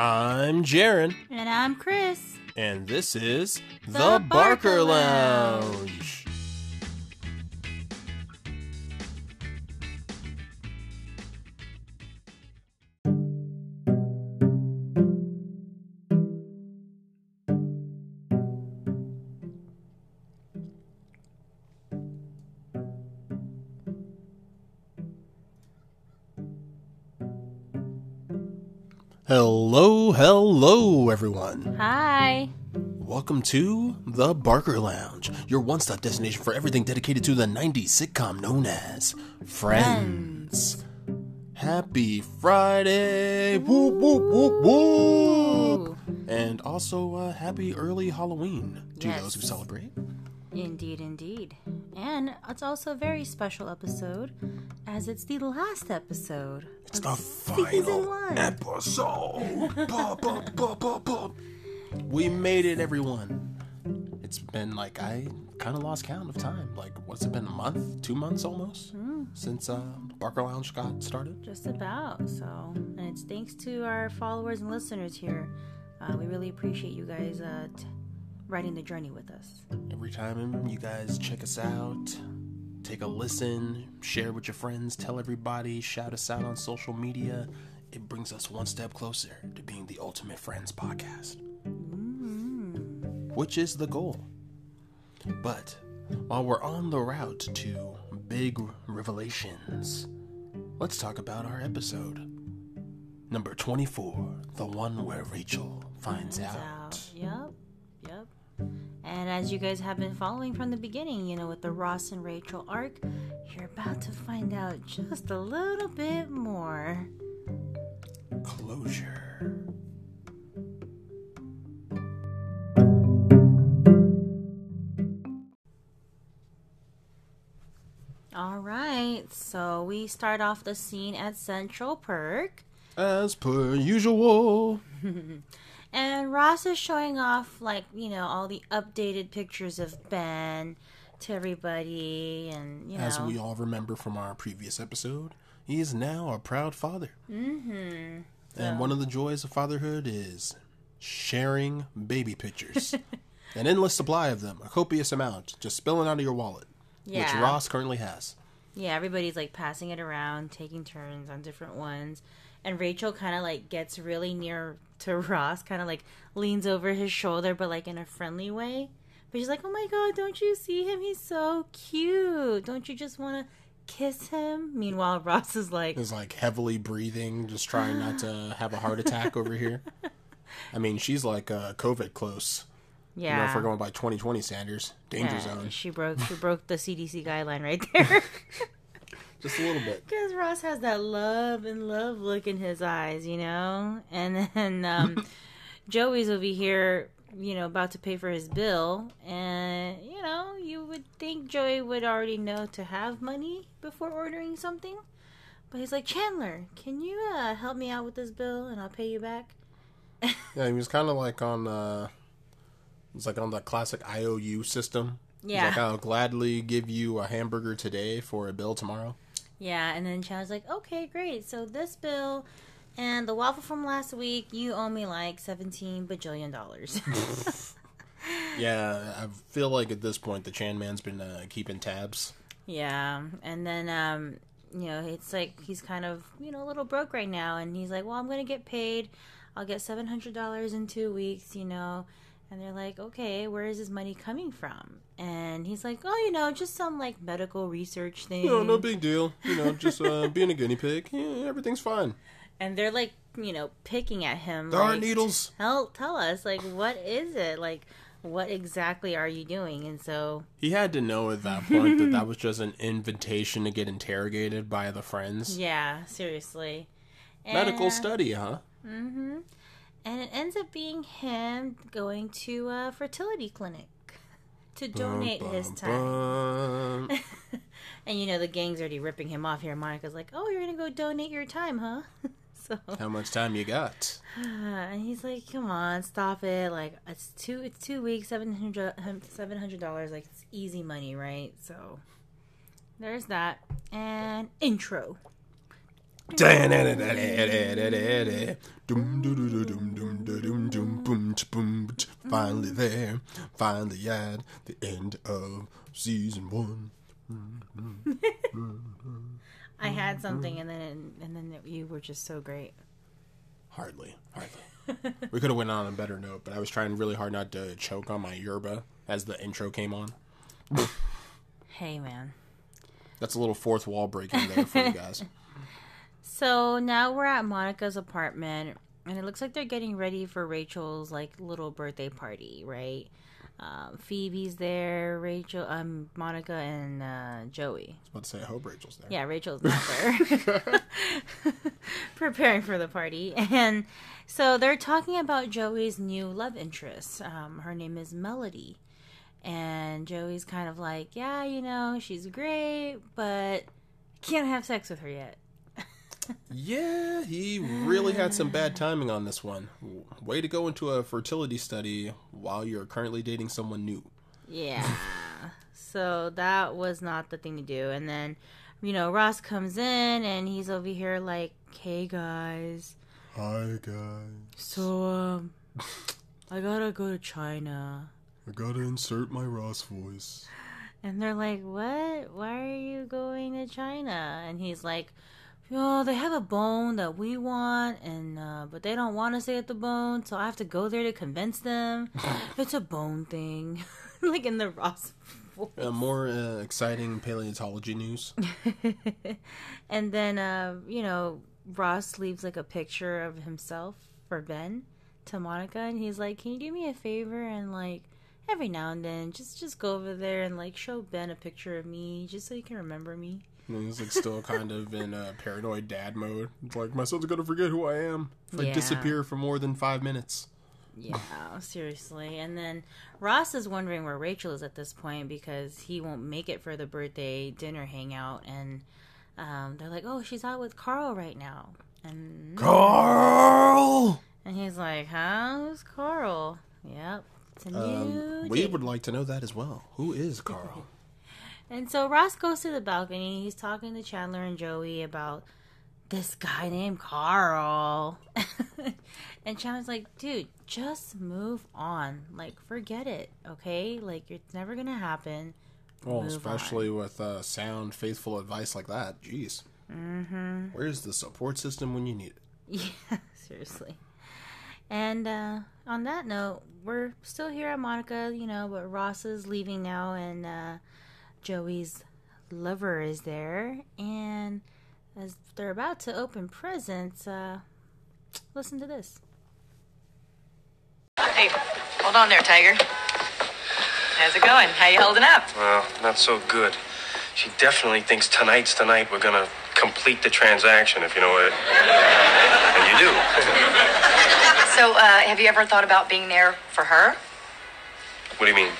I'm Jaron, And I'm Chris. and this is The, The Barker, Barker Lounge. Hello, everyone. Hi. Welcome to The Barker Lounge, your one stop destination for everything dedicated to the 90s sitcom known as Friends. Happy Friday! Woo, woo, woo, woo! And also, uh, happy early Halloween to Yes. those who celebrate. Indeed, indeed. And it's also a very special episode, as it's the last episode. It's the final episode. We made it, everyone. It's been like I kind of lost count of time. Like, what's it been? A month? Two months almost since uh, Barker Lounge got started. Just about. So, and it's thanks to our followers and listeners here. Uh, we really appreciate you guys uh, t- riding the journey with us. Every time you guys check us out, take a listen, share with your friends, tell everybody, shout us out on social media. It brings us one step closer to being the ultimate friends podcast, which is the goal. But while we're on the route to big revelations, let's talk about our episode. Number 24, the one where Rachel finds Turns out. Yep. Yep. And as you guys have been following from the beginning, you know, with the Ross and Rachel arc, you're about to find out just a little bit more. Closure. All right. So we start off the scene at Central Perk. As per usual. And Ross is showing off, like, you know, all the updated pictures of Ben to everybody. And, you know. As we all remember from our previous episode, he is now a proud father. Mm-hmm. And one of the joys of fatherhood is sharing baby pictures. An endless supply of them, a copious amount, just spilling out of your wallet, which Ross currently has. Yeah, everybody's like passing it around, taking turns on different ones. And Rachel kind of like gets really near to Ross, kind of like leans over his shoulder, but like in a friendly way. But she's like, oh my god, don't you see him? He's so cute. Don't you just want to kiss him? Meanwhile, Ross is like, Is like heavily breathing, just trying not to have a heart attack over here. I mean, she's like uh, COVID close. You know, yeah. if we're going by 2020 standards, danger Yeah, zone. She broke she broke the CDC guideline right there. Just a little bit. Because Ross has that love and love look in his eyes, you know? And then um, Joey's over here, you know, about to pay for his bill. And, you know, you would think Joey would already know to have money before ordering something. But he's like, Chandler, can you uh, help me out with this bill and I'll pay you back? Yeah, he was kind of like on uh it's like on the classic IOU system. He's Yeah. like I'll gladly give you a hamburger today for a bill tomorrow. Yeah, and then Chandler's like, okay, great. So this bill and the waffle from last week, you owe me like 17 bajillion dollars. Yeah, I feel like at this point the Chan man's been uh, keeping tabs. Yeah, and then um, you know, it's like he's kind of you know a little broke right now, and he's like, "Well, I'm gonna get paid. I'll get seven hundred dollars in two weeks," you know. And they're like, "Okay, where is this money coming from?" And he's like, "Oh, you know, just some like medical research thing." No, no big deal. You know, just uh, being a guinea pig. Yeah, everything's fine. and they're like, you know, picking at him. There like, are needles. Tell tell us, like, what is it? Like, what exactly are you doing? And so He had to know at that point that that was just an invitation to get interrogated by the friends. yeah, seriously. Medical And- study, huh? Mm-hmm. And it ends up being him going to a fertility clinic to donate Bum, his time. bum. and you know the gang's already ripping him off here. Monica's like, "Oh, you're gonna go donate your time, huh?" so, How much time you got? and he's like, "Come on, stop it! Like it's two, it's two weeks, seven hundred, seven hundred dollars. Like it's easy money, right?" So there's that and intro. Finally there, finally at the end of season one. I had something, and then and then you were just so great. Hardly, hardly. we could have went on a better note, but I was trying really hard not to choke on my yerba as the intro came on. Hey, man. That's a little fourth wall breaking there for you guys. So now we're at Monica's apartment, and it looks like they're getting ready for Rachel's like little birthday party, right? Um, Phoebe's there, Rachel, um, Monica, and uh, Joey. I was about to say, I hope Rachel's there. Yeah, Rachel's not there. Preparing for the party. And so they're talking about Joey's new love interest. Um, her name is Melody. And Joey's kind of like, yeah, you know, she's great, but can't have sex with her yet. Yeah, he really had some bad timing on this one. Way to go into a fertility study while you're currently dating someone new. Yeah. so that was not the thing to do. And then, you know, Ross comes in and he's over here like, hey guys. Hi, guys. So, um, I gotta go to China. I gotta insert my Ross voice. And they're like, what? Why are you going to China? And he's like, oh, they have a bone that we want, and uh, but they don't want to to get the bone, so I have to go there to convince them. it's a bone thing, like in the Ross. Uh, more uh, exciting paleontology news. and then, uh, you know, Ross leaves like a picture of himself for Ben to Monica, and he's like, "Can you do me a favor and like." Every now and then, just just go over there and like show Ben a picture of me, just so he can remember me. And he's like still kind of in a paranoid dad mode. It's like my son's gonna forget who I am if I disappear for more than five minutes. Yeah, seriously. And then Ross is wondering where Rachel is at this point because he won't make it for the birthday dinner hangout. And um, they're like, "Oh, she's out with Carl right now." And Carl. and he's like, "Huh? Who's Carl?" Yep, it's a new. Um, we would like to know that as well. Who is Carl? And so Ross goes to the balcony. He's talking to Chandler and Joey about this guy named Carl. and Chandler's like, dude, just move on. Like, forget it, okay? Like, it's never going to happen. Well, Move especially with uh, sound, faithful advice like that. Jeez. Mm-hmm. Where's the support system when you need it? Yeah, seriously. And uh, on that note, we're still here at Monica, you know, but Ross is leaving now, and uh, Joey's lover is there. And as they're about to open presents, uh, listen to this. Hey, hold on there, Tiger. How's it going? How you holding up? Well, not so good. She definitely thinks tonight's the night we're gonna complete the transaction, if you know what. And you do. So, uh, have you ever thought about being there for her? What do you mean?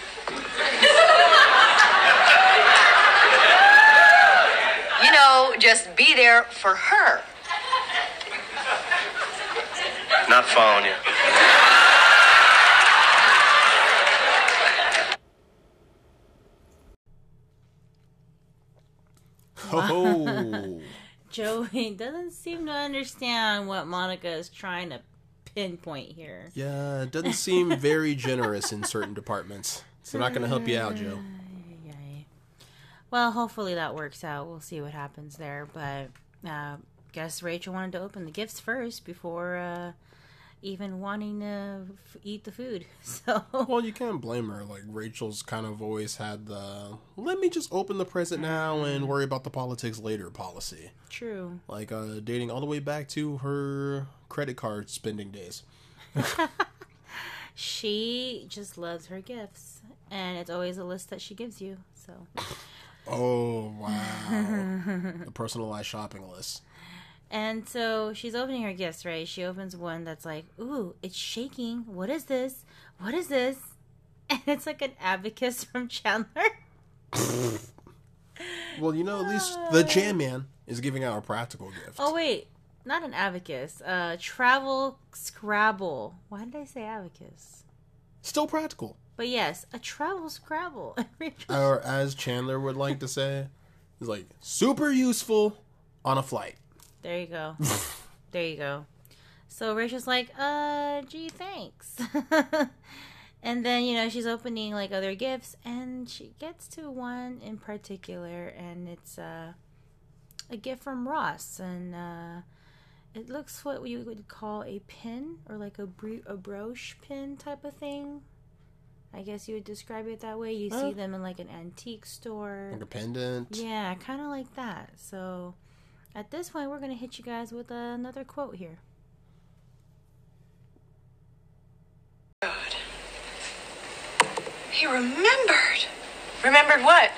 You know, just be there for her. Not following you. Oh, Joey doesn't seem to understand what Monica is trying to pinpoint here. yeah. It doesn't seem very generous in certain departments. So not going to help you out, Joe. Well, hopefully that works out. We'll see what happens there. But uh, guess Rachel wanted to open the gifts first before uh, even wanting to f- eat the food. So Well, you can't blame her. Like Rachel's kind of always had the "let me just open the present now and worry about the politics later" policy. true. Like uh, dating all the way back to her credit card spending days. She just loves her gifts, and it's always a list that she gives you. So Oh wow, the personalized shopping list. And so she's opening her gifts, right? She opens one that's like, "Ooh, it's shaking. What is this? What is this?" And it's like an abacus from Chandler. Well, you know, at least the Chan Man is giving out a practical gift. Oh wait, not an abacus. Uh, travel Scrabble. Why did I say abacus? Still practical. But yes, a travel Scrabble. Or as Chandler would like to say, is like super useful on a flight. There you go. there you go. So Rachel's like, uh, gee, thanks. and then, you know, she's opening like other gifts and she gets to one in particular and it's uh, a gift from Ross. And uh, it looks what you would call a pin or like a, bro- a brooch pin type of thing. I guess you would describe it that way. You Huh? see oh. them in like an antique store. Like a pendant. Yeah, kind of like that. So at this point, we're going to hit you guys with another quote here. He remembered. Remembered what?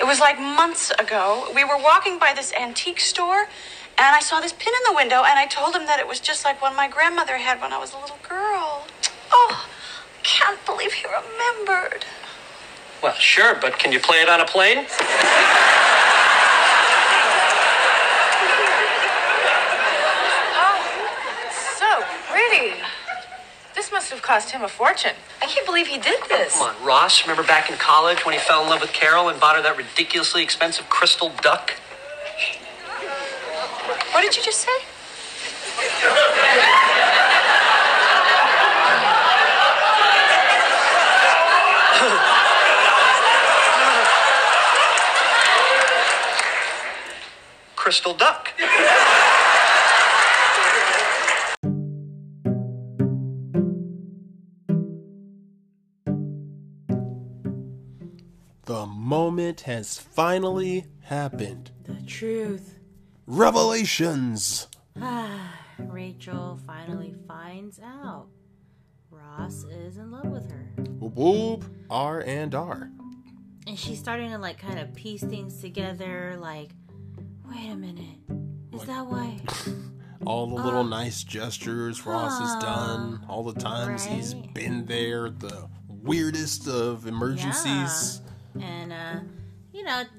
It was like months ago. We were walking by this antique store, and I saw this pin in the window, and I told him that it was just like one my grandmother had when I was a little girl. Oh, I can't believe he remembered. Well, sure, but can you play it on a plane? Oh, so pretty. This must have cost him a fortune. I can't believe he did this. Come on, Ross. Remember back in college when he fell in love with Carol and bought her that ridiculously expensive crystal duck? What did you just say? Crystal duck. The moment has finally happened. The truth. Revelations! Rachel finally finds out Ross is in love with her. Whoop whoop. R and R. And she's starting to like kind of piece things together like, wait a minute. Is that why? All the little nice gestures Ross has done. All the times he's been there. The weirdest of emergencies. And, uh,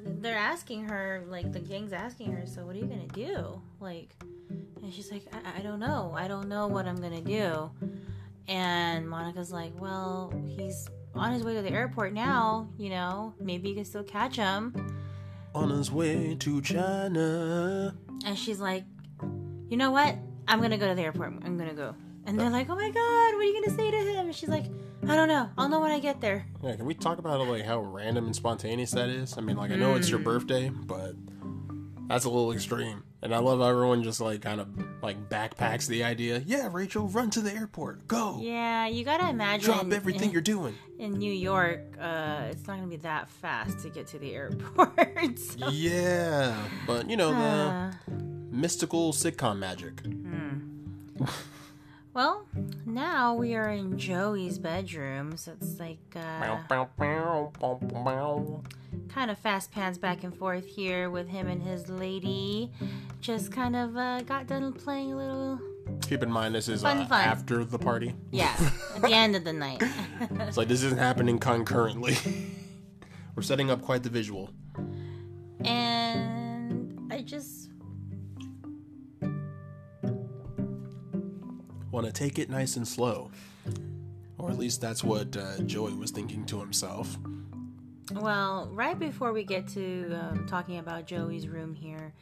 they're asking her, like, the gang's asking her, so what are you to do? Like, and she's like, I-, I don't know. I don't know what I'm to do. And Monica's like, well, he's on his way to the airport now, you know, maybe you can still catch him. On his way to China. And she's like, you know what? I'm gonna go to the airport. I'm gonna go. And they're like, oh my god, what are you gonna say to him? And she's like, I don't know. I'll know when I get there. Yeah, can we talk about like how random and spontaneous that is? I mean, like I know it's Hmm. your birthday, but that's a little extreme. And I love how everyone just like kind of like backpacks the idea. Yeah, Rachel, run to the airport. Go. Yeah, you gotta imagine. Drop everything in, you're doing. in New York. Uh, it's not gonna be that fast to get to the airport. so, Yeah, but you know the uh, mystical sitcom magic. well, now we are in Joey's bedroom, so it's like uh, kind of fast pans back and forth here with him and his lady. Just kind of uh, got done playing a little. Keep in mind this is Fun, uh, fun. after the party. Yeah, at the end of the night. It's like this isn't happening concurrently. We're setting up quite the visual. and I just Want to take it nice and slow. Or at least that's what uh, Joey was thinking to himself. Well, right before we get to um, talking about Joey's room here,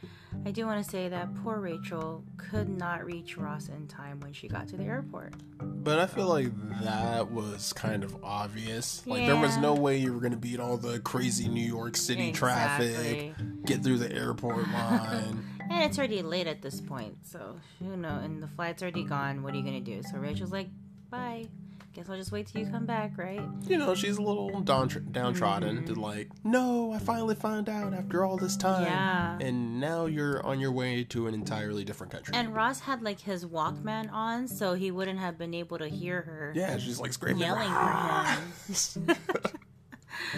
I do want to say that poor Rachel could not reach Ross in time when she got to the airport. But I feel like that was kind of obvious. Like there was no way you were gonna beat all the crazy New York City traffic, get through the airport line. And it's already late at this point, so who knows? And the flight's already gone. What are you gonna do? So Rachel's like, "Bye. Guess I'll just wait till you come back, right?" you know, she's a little down, downtrodden. To like, no, I finally found out after all this time, Yeah. and now you're on your way to an entirely different country. And Ross had like his Walkman on, so he wouldn't have been able to hear her. yeah, she's like screaming. yelling for him.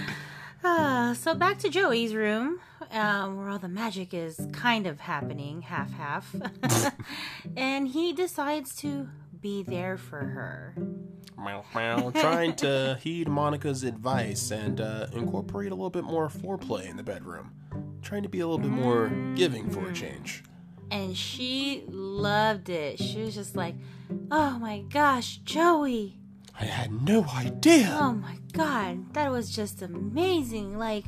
Ah, so back to Joey's room, um, where all the magic is kind of happening, half half. and he decides to be there for her. Meow, meow, trying to heed Monica's advice and uh, incorporate a little bit more foreplay in the bedroom. Trying to be a little bit more giving for a change. And she loved it. She was just like, oh my gosh, Joey. I had no idea. Oh my god, that was just amazing. Like,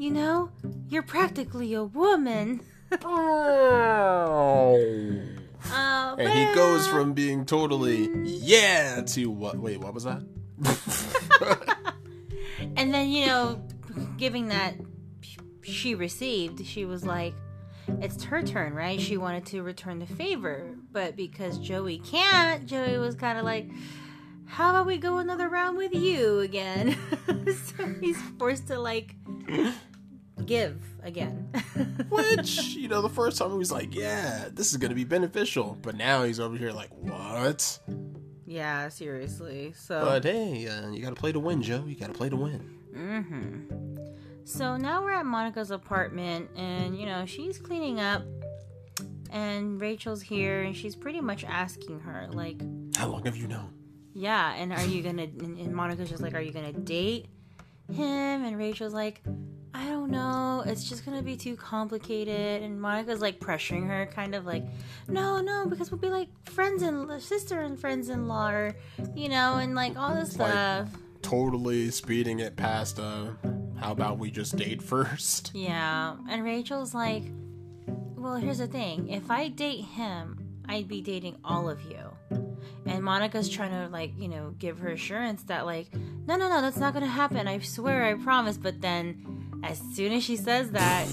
you know, you're practically a woman. Uh, And he goes from being totally yeah to what? Wait, what was that? And then, you know, giving that she received, she was like, it's her turn, right? She wanted to return the favor. But because Joey can't, Joey was kind of like, how about we go another round with you again? so he's forced to, like, give again. Which you know, the first time he was like, yeah, this is gonna be beneficial, but now he's over here like, what? yeah, seriously. So. But hey, uh, you gotta play to win, Joe. You gotta play to win. Mm-hmm. So now we're at Monica's apartment, and you know she's cleaning up, and Rachel's here, and she's pretty much asking her like, How long have you known? "Yeah, and are you gonna?" And, and Monica's just like, "Are you gonna date him?" And Rachel's like, "I don't know. It's just gonna be too complicated." And Monica's like pressuring her, kind of like, "No, no, because we'll be like friends and sister and friends-in-law, or you know, and like all this Like- stuff." Totally speeding it past. Uh, how about we just date first? Yeah, and Rachel's like, well, here's the thing. If I date him, I'd be dating all of you. And Monica's trying to, like, you know, give her assurance that, like, no, no, no, that's not going to happen. I swear, I promise. But then, as soon as she says that,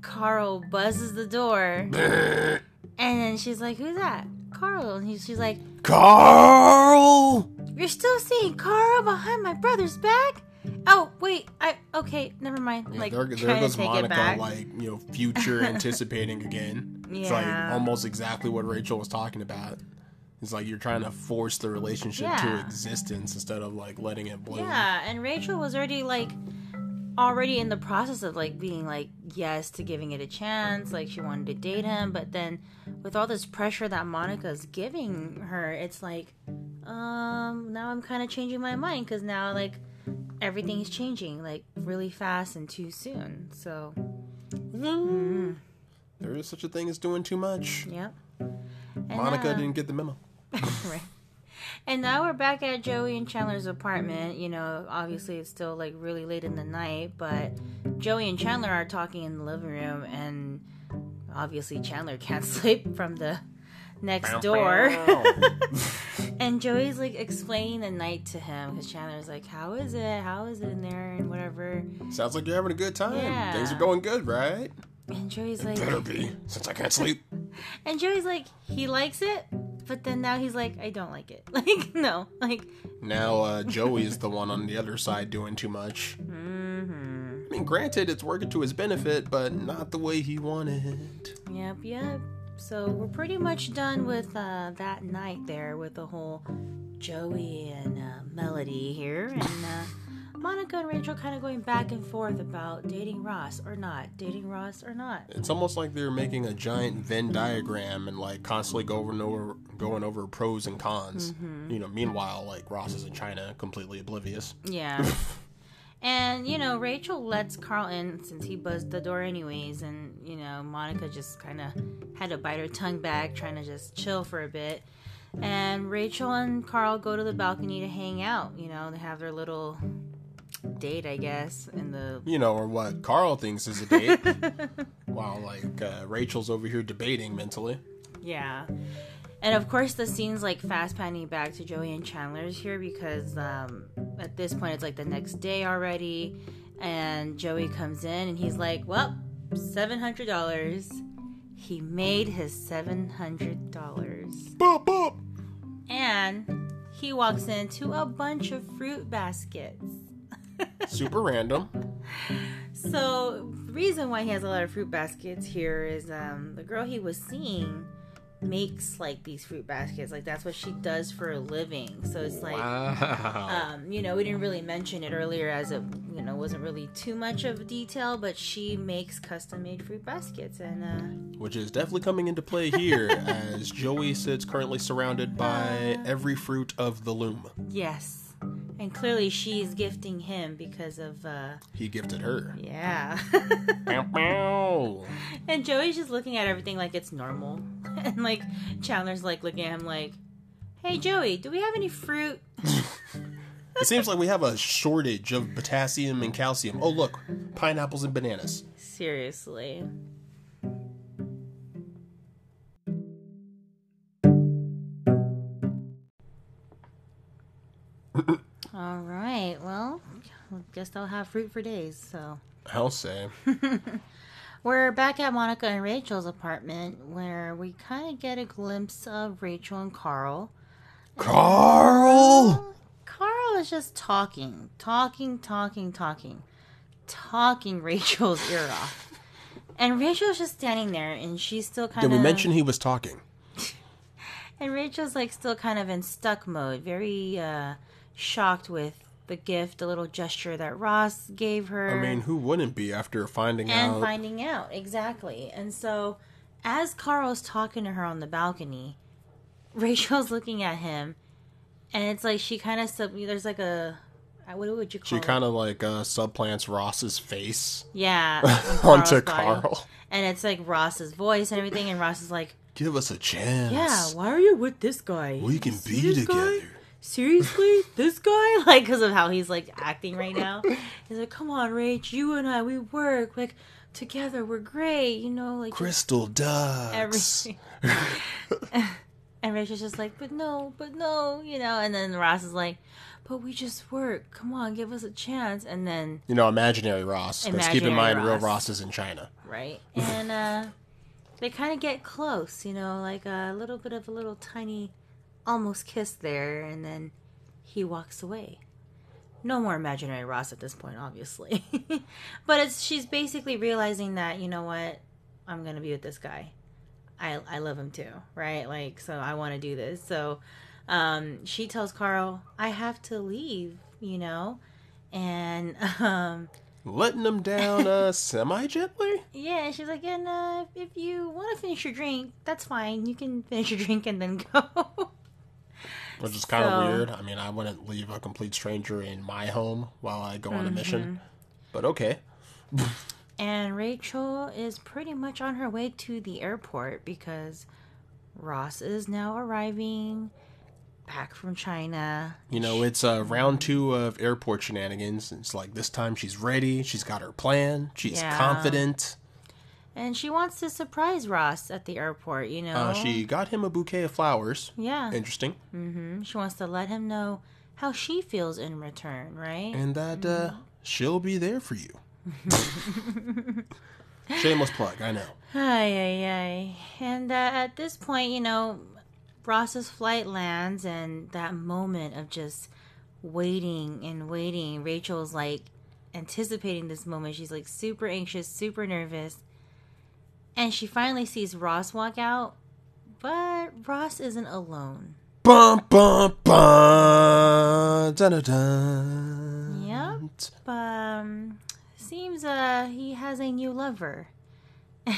Carl buzzes the door. and then she's like, who's that? Carl. And he, she's like, Carl. you're still seeing Carl behind my brother's back? Oh, wait. I, okay, never mind. Yeah, like, there, there goes to take it Monica, back. like you know, future anticipating again. It's like Yeah. almost exactly what Rachel was talking about. It's like you're trying to force the relationship to existence instead of like letting it bloom. Yeah, and Rachel was already like already in the process of like being like yes to giving it a chance, like she wanted to date him, but then with all this pressure that Monica's giving her, it's like um now I'm kind of changing my mind cuz now like everything's changing like really fast and too soon. So, There is such a thing as doing too much. yep. And, Monica uh, didn't get the memo. right. And now we're back at Joey and Chandler's apartment. You know, obviously it's still like really late in the night, but Joey and Chandler are talking in the living room, and obviously Chandler can't sleep from the next door. and Joey's like explaining the night to him because Chandler's like, "How is it? How is it in there?" and whatever. Sounds like you're having a good time. Yeah. Things are going good, right? And Joey's like, Better be, since I can't sleep. and Joey's like, he likes it, but then now he's like, I don't like it. Like, no, like. Now uh, Joey is the one on the other side doing too much. Mm-hmm. I mean, granted, it's working to his benefit, but not the way he wanted. Yep, yep. So we're pretty much done with uh, that night there with the whole Joey and uh, Melody here, and uh, Monica and Rachel kind of going back and forth about dating Ross or not, dating Ross or not. It's almost like they're making a giant Venn diagram and like constantly going over and over going over pros and cons. You know, meanwhile, like Ross is in China, completely oblivious. Yeah. And you know, Rachel lets Carl in since he buzzed the door anyways, and you know, Monica just kind of had to bite her tongue back, trying to just chill for a bit. And Rachel and Carl go to the balcony to hang out. You know, they have their little date, I guess, in the You know, or what Carl thinks is a date. while like uh, Rachel's over here debating mentally. Yeah. And of course, the scene's like fast panning back to Joey and Chandler's here because um, at this point it's like the next day already. And Joey comes in and he's like, Well, $700. He made his $700. Boop boop. And he walks into a bunch of fruit baskets. Super random. So the reason why he has a lot of fruit baskets here is um, the girl he was seeing makes like these fruit baskets. Like that's what she does for a living. So it's like Wow. um, you know, we didn't really mention it earlier as it you know wasn't really too much of a detail, but she makes custom made fruit baskets and uh Which is definitely coming into play here as Joey sits currently surrounded by every fruit of the loom. yes. And clearly she's gifting him because of uh He gifted her. yeah. And Joey's just looking at everything like it's normal. And like Chandler's like looking at him like, Hey Joey, do we have any fruit? It seems like we have a shortage of potassium and calcium. Oh, look, pineapples and bananas. Seriously. All right. Well, I guess they'll have fruit for days. So I'll say. we're back at Monica and Rachel's apartment, where we kind of get a glimpse of Rachel and Carl. Carl! Carl is just talking, talking, talking, talking, talking Rachel's ear off. And Rachel's just standing there, and she's still kind of. Did we mention he was talking? And Rachel's like still kind of in stuck mode, very uh, shocked with the gift, the little gesture that Ross gave her. I mean, who wouldn't be after finding and out? finding out exactly. And so, as Carl's talking to her on the balcony, Rachel's looking at him, and it's like she kind of sub. There's like a what would you call she it? kind of like uh, subplants Ross's face yeah on onto body. Carl. and it's like Ross's voice and everything, and Ross is like, Give us a chance. "Yeah, why are you with this guy? We can be together. guy? Seriously, this guy? Like, because of how he's like acting right now. He's like, come on, Rach, you and I, we work like together. We're great, you know, like Crystal ducks. everything. and Rachel's just like, but no, but no, you know. And then Ross is like, but we just work. Come on, give us a chance. And then You know, imaginary Ross. Because keep in mind, real Ross. Ross is in China. right, and uh, they kind of get close, you know, like a little bit of a little tiny, almost kiss there, and then he walks away. No more imaginary Ross at this point, obviously. but it's she's basically realizing that you know what, I'm gonna be with this guy. I I love him too, right? Like so, I want to do this. So, um, she tells Carl, I have to leave, you know, and um, Letting him down uh, semi gently? yeah, she's like, and uh, if you want to finish your drink, that's fine. You can finish your drink and then go. Which is kind of So- weird. I mean, I wouldn't leave a complete stranger in my home while I go on a Mm-hmm. mission. But okay. And Rachel is pretty much on her way to the airport because Ross is now arriving back from China. You know, it's uh, round two of airport shenanigans. It's like this time she's ready. She's got her plan. She's Yeah. confident. And she wants to surprise Ross at the airport, you know? Uh, she got him a bouquet of flowers. yeah. Interesting. Mm-hmm. She wants to let him know how she feels in return, right? And that uh, she'll be there for you. Shameless plug, I know. Ay, ay, ay. And uh, at this point, you know, Ross's flight lands, and that moment of just waiting and waiting, Rachel's like anticipating this moment. She's like super anxious, super nervous. And she finally sees Ross walk out, but Ross isn't alone. Bum, bum, bum. Dun, dun, dun. Yep. Um, seems uh he has a new lover.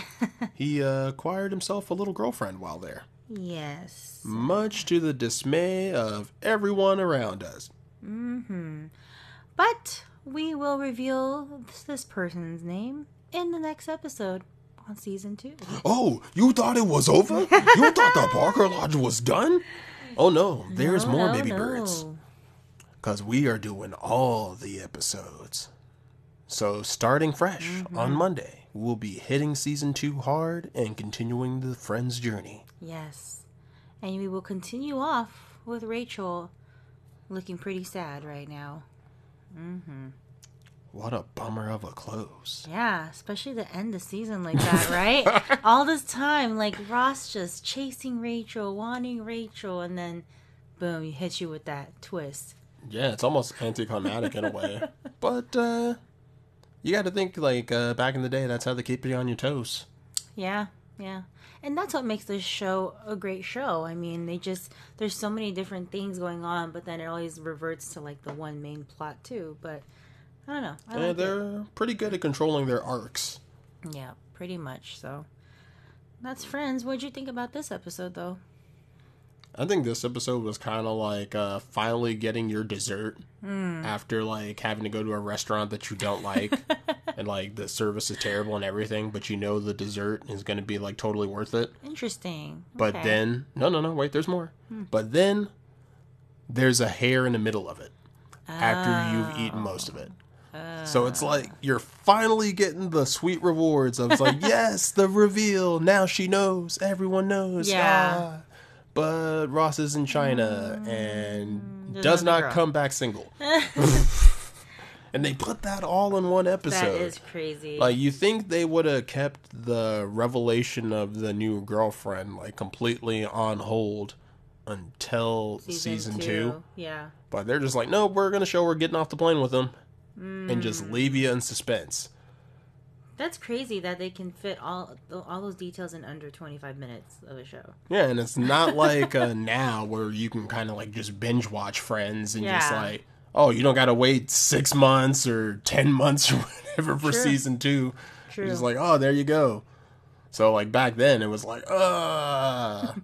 He uh, acquired himself a little girlfriend while there, Yes. much to the dismay of everyone around us. Mm-hmm. But we will reveal this person's name in the next episode on season two. Oh, you thought it was over? You thought the Barker Lounge was done? Oh no, there's No, more no, baby no. birds. Because we are doing all the episodes. So, starting fresh Mm-hmm. on Monday, we'll be hitting season two hard and continuing the Friends journey. Yes. And we will continue off with Rachel looking pretty sad right now. What a bummer of a close. Yeah, especially to end the season like that, right? All this time, like Ross just chasing Rachel, wanting Rachel, and then boom, he hits you with that twist. Yeah, it's almost anticlimactic in a way. But, uh, you got to think, like, uh, back in the day, that's how they keep you on your toes. Yeah, yeah. And that's what makes this show a great show. I mean, they just there's so many different things going on, but then it always reverts to like the one main plot too. But I don't know. I And like they're pretty good at controlling their arcs. Yeah, pretty much. So that's Friends. What'd you think about this episode, though? I think this episode was kind of like uh, finally getting your dessert Hmm. after like having to go to a restaurant that you don't like and like the service is terrible and everything, but you know the dessert is going to be like totally worth it. Interesting. But Okay. Then, no, no, no, wait, there's more. But then there's a hair in the middle of it after you've eaten most of it. So it's like you're finally getting the sweet rewards of it's like, yes, the reveal. Now she knows. Everyone knows. Yeah. Ah. but Ross is in China and There's does another not girl. come back single. and they put that all in one episode. That is crazy. Like you think they would have kept the revelation of the new girlfriend like completely on hold until season, two. Yeah. But they're just like, no, we're gonna show we're getting off the plane with them, and Mm. just leave you in suspense. That's crazy that they can fit all all those details in under 25 minutes of a show. Yeah, and it's not like uh, now where you can kind of like just binge watch Friends and just like, oh, you don't got to wait six months or ten months or whatever for True. season two. True. You're just like, oh, there you go. So like back then, it was like, uh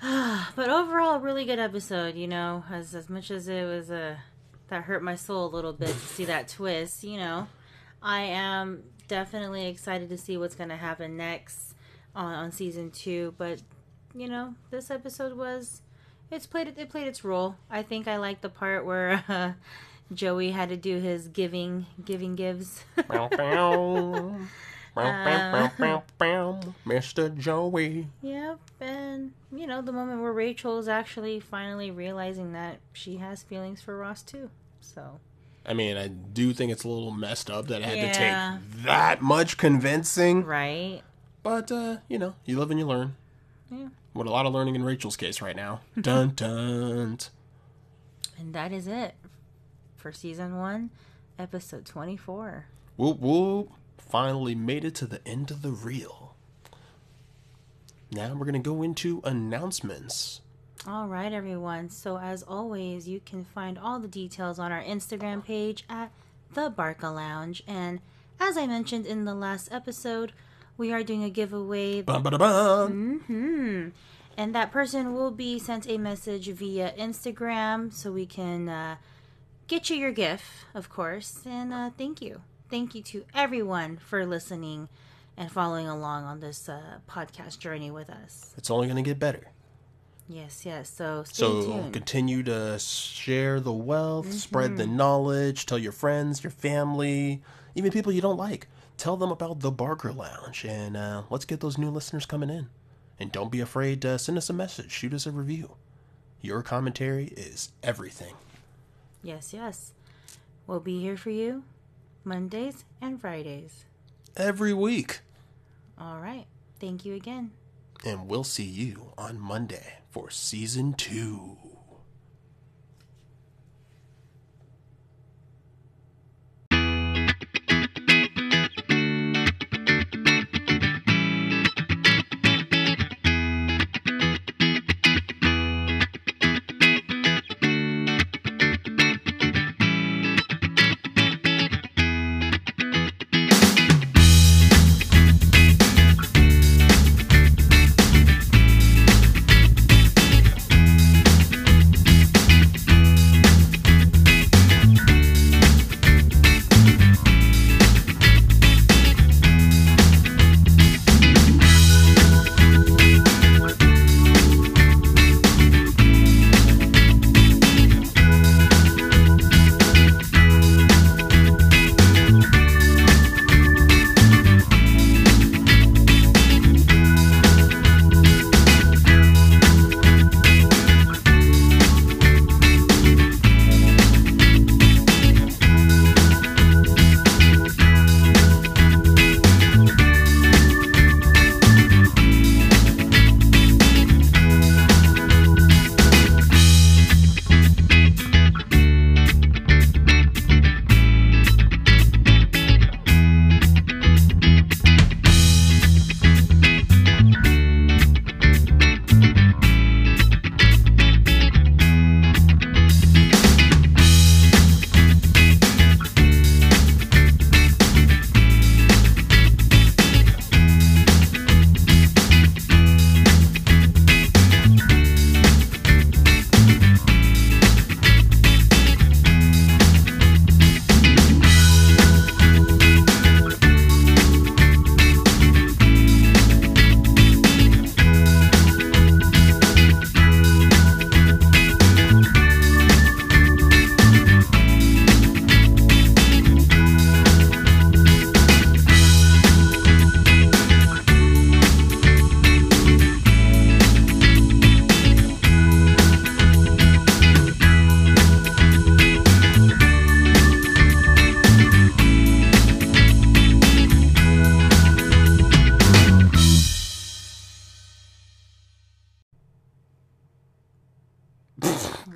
But overall, really good episode. You know, as as much as it was a that hurt my soul a little bit to see that twist. You know, I am definitely excited to see what's going to happen next on on season two. But you know, this episode was it's played it played its role. I think I like the part where. Uh, Joey had to do his giving, giving gives. Mr. Joey. Yep, and you know the moment where Rachel is actually finally realizing that she has feelings for Ross too. So I mean, I do think it's a little messed up that it had Yeah. to take that much convincing. right, But uh, you know, you live and you learn. Yeah. With a lot of learning in Rachel's case right now. dun dun. and that is it for season one, episode twenty-four. Whoop whoop. Finally made it to the end of the reel. Now we're gonna go into announcements. All right, everyone. So as always, you can find all the details on our Instagram page at the Barca Lounge, and as I mentioned in the last episode, we are doing a giveaway Bum, ba, da, bum. Mm-hmm. And that person will be sent a message via Instagram so we can uh, get you your gift, of course. And uh, thank you. Thank you to everyone for listening and following along on this uh, podcast journey with us. It's only gonna get better. Yes, yes. So stay So tuned. continue to share the wealth, spread Mm-hmm. the knowledge, tell your friends, your family, even people you don't like. Tell them about the Barker Lounge, and uh, let's get those new listeners coming in. And don't be afraid to send us a message, shoot us a review. Your commentary is everything. Yes, yes. We'll be here for you Mondays and Fridays. Every week. All right. Thank you again. And we'll see you on Monday for season two.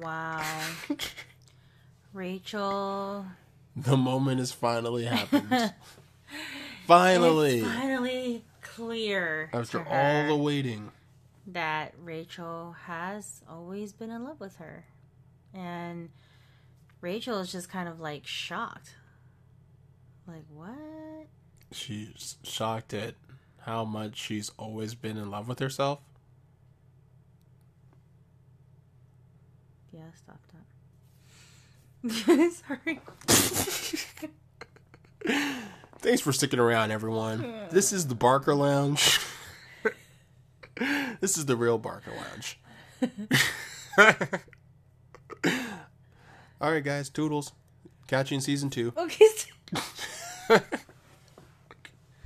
Rachel. The moment has finally happened. finally, It's finally clear after all the waiting. that Rachel has always been in love with her, and Rachel is just kind of like shocked. Like what? She's shocked at how much she's always been in love with herself. Yeah, stop that. Sorry. Thanks for sticking around, everyone. This is the Barker Lounge. this is the real Barker Lounge. All right, guys, toodles. Catch you in season two. Okay.